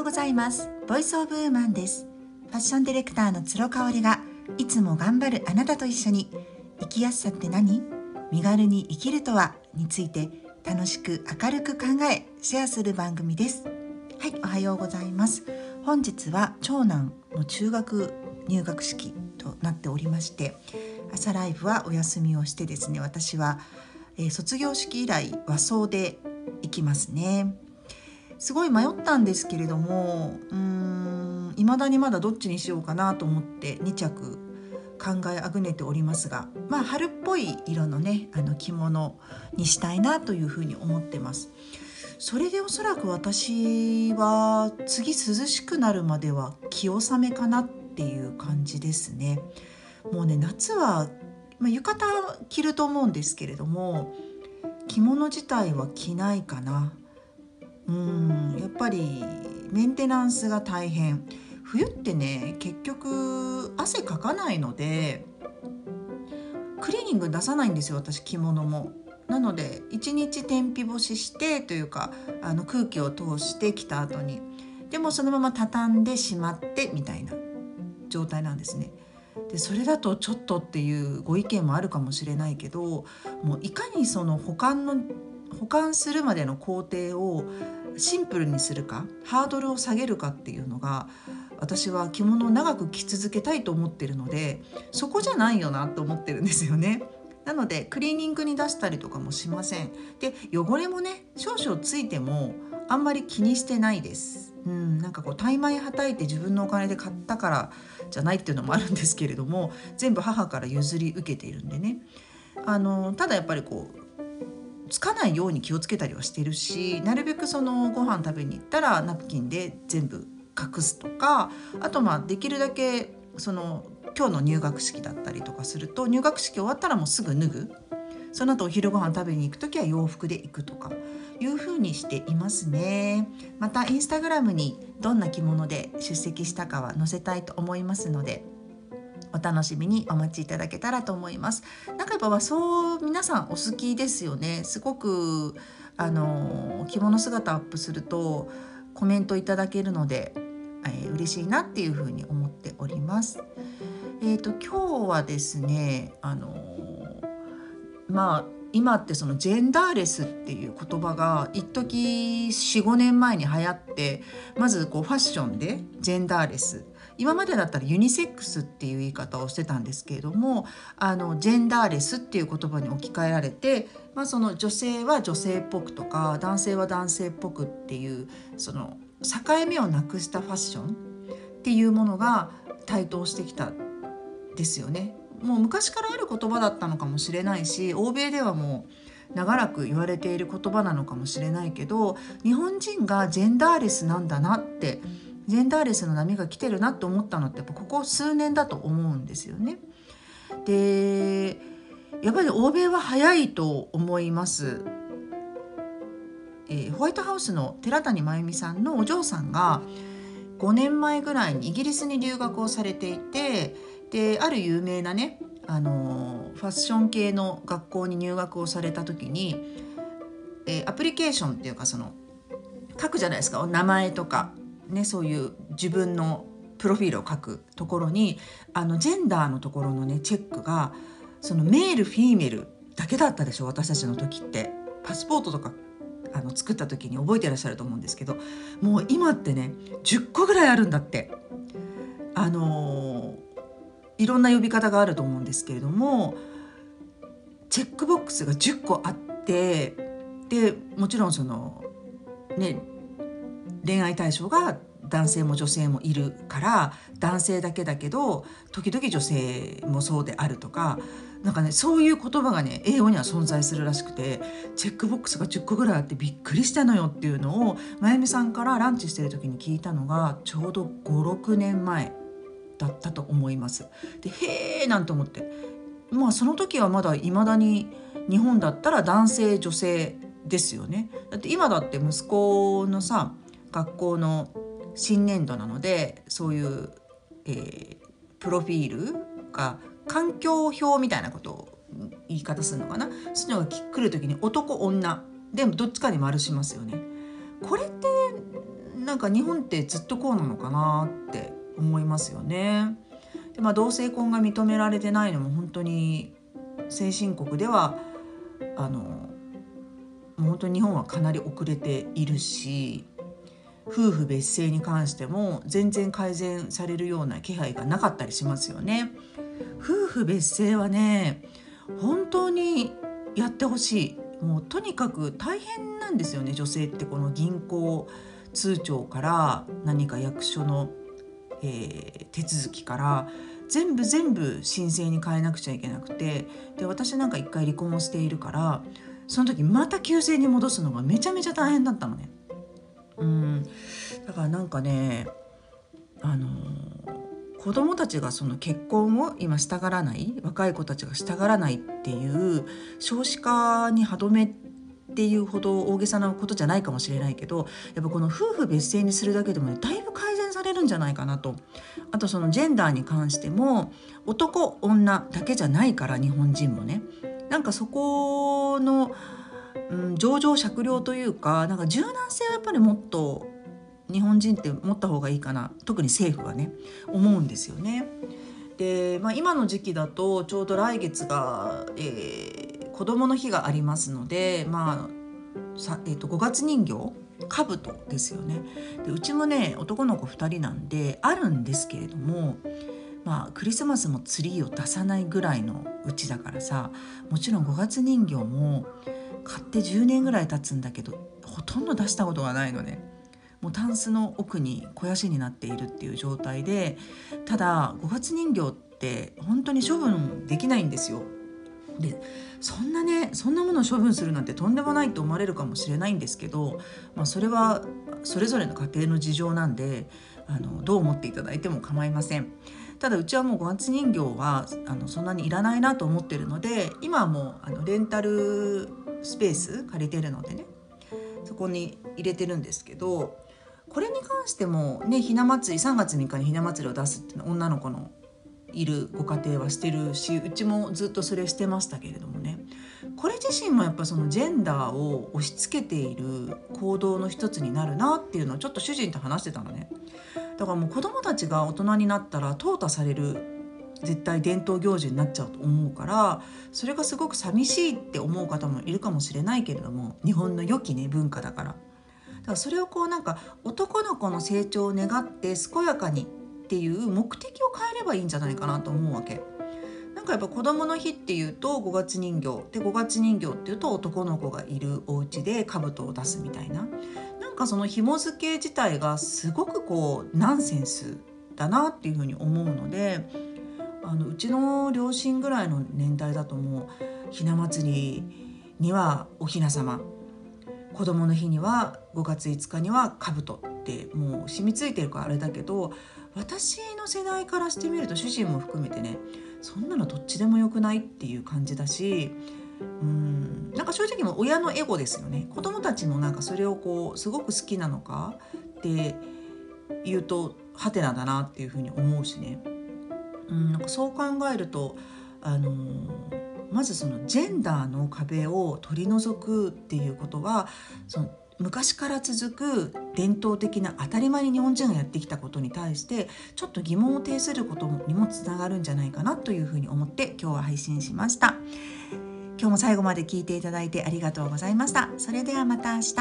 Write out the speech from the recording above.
ようございます。ボイスオブウーマンです。ファッションディレクターの鶴香織がいつも頑張るあなたと一緒に生きやすさって何？身軽に生きるとはについて楽しく明るく考えシェアする番組です。はいおはようございます。本日は長男の中学入学式となっておりまして朝ライブはお休みをしてですね私は、えー、卒業式以来和装で行きますね。すごい迷ったんですけれどもうーん未だにまだどっちにしようかなと思って2着考えあぐねておりますがまあ春っぽい色のねあの着物にしたいなというふうに思ってます。それでおそらく私は次涼しくなるまでは気納めかなっていう感じですね。もうね夏は、まあ、浴衣着ると思うんですけれども着物自体は着ないかな。うんやっぱりメンテナンスが大変冬ってね結局汗かかないのでクリーニング出さないんですよ私着物も。なので1日天日干ししてというかあの空気を通してきた後にでもそのまま畳んでしまってみたいな状態なんですね。でそれだとちょっとっていうご意見もあるかもしれないけどもういかにその保管の保管するまでの工程をシンプルにするかハードルを下げるかっていうのが私は着物を長く着続けたいと思ってるのでそこじゃないよなと思ってるんですよね。なのでクリーニングに出したりとかもしません。で汚れもね少々ついてもあんまり気にしてないです。うん、なんかこう大枚はたいて自分のお金で買ったからじゃないっていうのもあるんですけれども全部母から譲り受けているんでねあのただやっぱりこうつかないように気をつけたりはしてるしなるべくそのご飯食べに行ったらナプキンで全部隠すとかあとまあできるだけその今日の入学式だったりとかすると入学式終わったらもうすぐ脱ぐ。その後お昼ご飯食べに行く時は洋服で行くとかいう風にしていますね。またインスタグラムにどんな着物で出席したかは載せたいと思いますのでお楽しみにお待ちいただけたらと思います。なんかやっぱ和装皆さんお好きですよね。すごくあの着物姿アップするとコメントいただけるので、えー、嬉しいなっていうふうに思っております。えっ、ー、と今日はですねあのまあ今ってそのジェンダーレスっていう言葉が一時45年前に流行ってまずこうファッションでジェンダーレス今までだったらユニセックスっていう言い方をしてたんですけれどもあのジェンダーレスっていう言葉に置き換えられて、まあ、その女性は女性っぽくとか男性は男性っぽくっていうその境目をなくしたファッションっていうものが台頭してきたですよね。もう昔からある言葉だったのかもしれないし欧米ではもう長らく言われている言葉なのかもしれないけど日本人がジェンダーレスなんだなってジェンダーレスの波が来てるなって思ったのってやっぱここ数年だと思うんですよね。でやっぱり欧米は早いと思います。えー、ホワイトハウスの寺谷真由美さんのお嬢さんが5年前ぐらいにイギリスに留学をされていてである有名なねあのファッション系の学校に入学をされた時に、えー、アプリケーションっていうかその書くじゃないですか名前とかね、そういう自分のプロフィールを書くところにあのジェンダーのところのねチェックがそのメールフィーメルだけだったでしょ私たちの時って。パスポートとかあの作った時に覚えてらっしゃると思うんですけどもう今ってね10個ぐらいあるんだって。あのいろんな呼び方があると思うんですけれどもチェックボックスが10個あってでもちろんそのね恋愛対象が男性も女性もいるから男性だけだけど時々女性もそうであるとかなんかねそういう言葉がね英語には存在するらしくてチェックボックスが10個ぐらいあってびっくりしたのよっていうのをまゆみさんからランチしてる時に聞いたのがちょうど56年前だったと思います。でへえなんて思ってまあその時はまだいまだに日本だったら男性女性ですよね。だって今だって息子のさ学校の新年度なのでそういう、えー、プロフィールが環境表みたいなことを言い方するのかな？そういうのが来る時に男女でもどっちかに丸しますよね。これってなんか日本ってずっとこうなのかなって思いますよね。でまあ、同性婚が認められてないのも本当に先進国ではあの本当に日本はかなり遅れているし夫婦別姓に関しても全然改善されるような気配がなかったりしますよね。夫婦別姓はね本当にやってほしいもうとにかく大変なんですよね女性ってこの銀行通帳から何か役所の、えー、手続きから全部全部申請に変えなくちゃいけなくてで私なんか一回離婚をしているからその時また旧姓に戻すのがめちゃめちゃ大変だったのね。うん。だからなんかねあの子供たちがその結婚を今したがらない若い子たちがしたがらないっていう少子化に歯止めっていうほど大げさなことじゃないかもしれないけどやっぱこの夫婦別姓にするだけでもねだいぶ改善されるんじゃないかなと。あとそのジェンダーに関しても男女だけじゃないから日本人もね。なんかそこの、うん、上場酌量というかなんか柔軟性はやっぱりもっと日本人って持った方がいいかな特に政府はね思うんですよね。で、まあ、今の時期だとちょうど来月が、えー、子どもの日がありますので、まあさえーと、5月人形兜ですよねでうちもね男の子2人なんであるんですけれどもまあクリスマスもツリーを出さないぐらいのうちだからさもちろん5月人形も買って10年ぐらい経つんだけどほとんど出したことがないのね。もうタンスの奥に肥やしになっているっていう状態でただ五月人形って本当に処分できないんですよ。でそんなねそんなものを処分するなんてとんでもないと思われるかもしれないんですけど、まあ、それはそれぞれの家庭の事情なんであのどう思っていただいても構いません。ただうちはもう五月人形はあのそんなにいらないなと思ってるので今はもうあのレンタルスペース借りてるのでね。そこに入れてるんですけどこれに関してもねひな祭り3月3日にひな祭りを出すっていうのは女の子のいるご家庭はしてるしうちもずっとそれしてましたけれどもね。これ自身もやっぱそのジェンダーを押し付けている行動の一つになるなっていうのをちょっと主人と話してたのね。だからもう子供たちが大人になったら淘汰される絶対伝統行事になっちゃうと思うからそれがすごく寂しいって思う方もいるかもしれないけれども日本の良きね文化だから。だからそれをこうなんか男の子の成長を願って健やかにっていう目的を変えればいいんじゃないかなと思うわけ。なんかやっぱ子供の日っていうと5月人形で5月人形っていうと男の子がいるお家で兜を出すみたいななんかその紐付け自体がすごくこうナンセンスだなっていうふうに思うのであのうちの両親ぐらいの年代だともうひな祭りにはおひな様。子供の日には5月5日には兜ってもう染みついてるからあれだけど私の世代からしてみると主人も含めてねそんなのどっちでもよくないっていう感じだしうんなんか正直も親のエゴですよね。子供たちもなんかそれをこうすごく好きなのかって言うとハテナだなっていうふうに思うしね。うんなんかそう考えるとあのまずそのジェンダーの壁を取り除くっていうことはその昔から続く伝統的な当たり前に日本人がやってきたことに対してちょっと疑問を呈することにもつながるんじゃないかなというふうに思って今日は配信しました。今日も最後まで聞いていただいてありがとうございました。それではまた明日。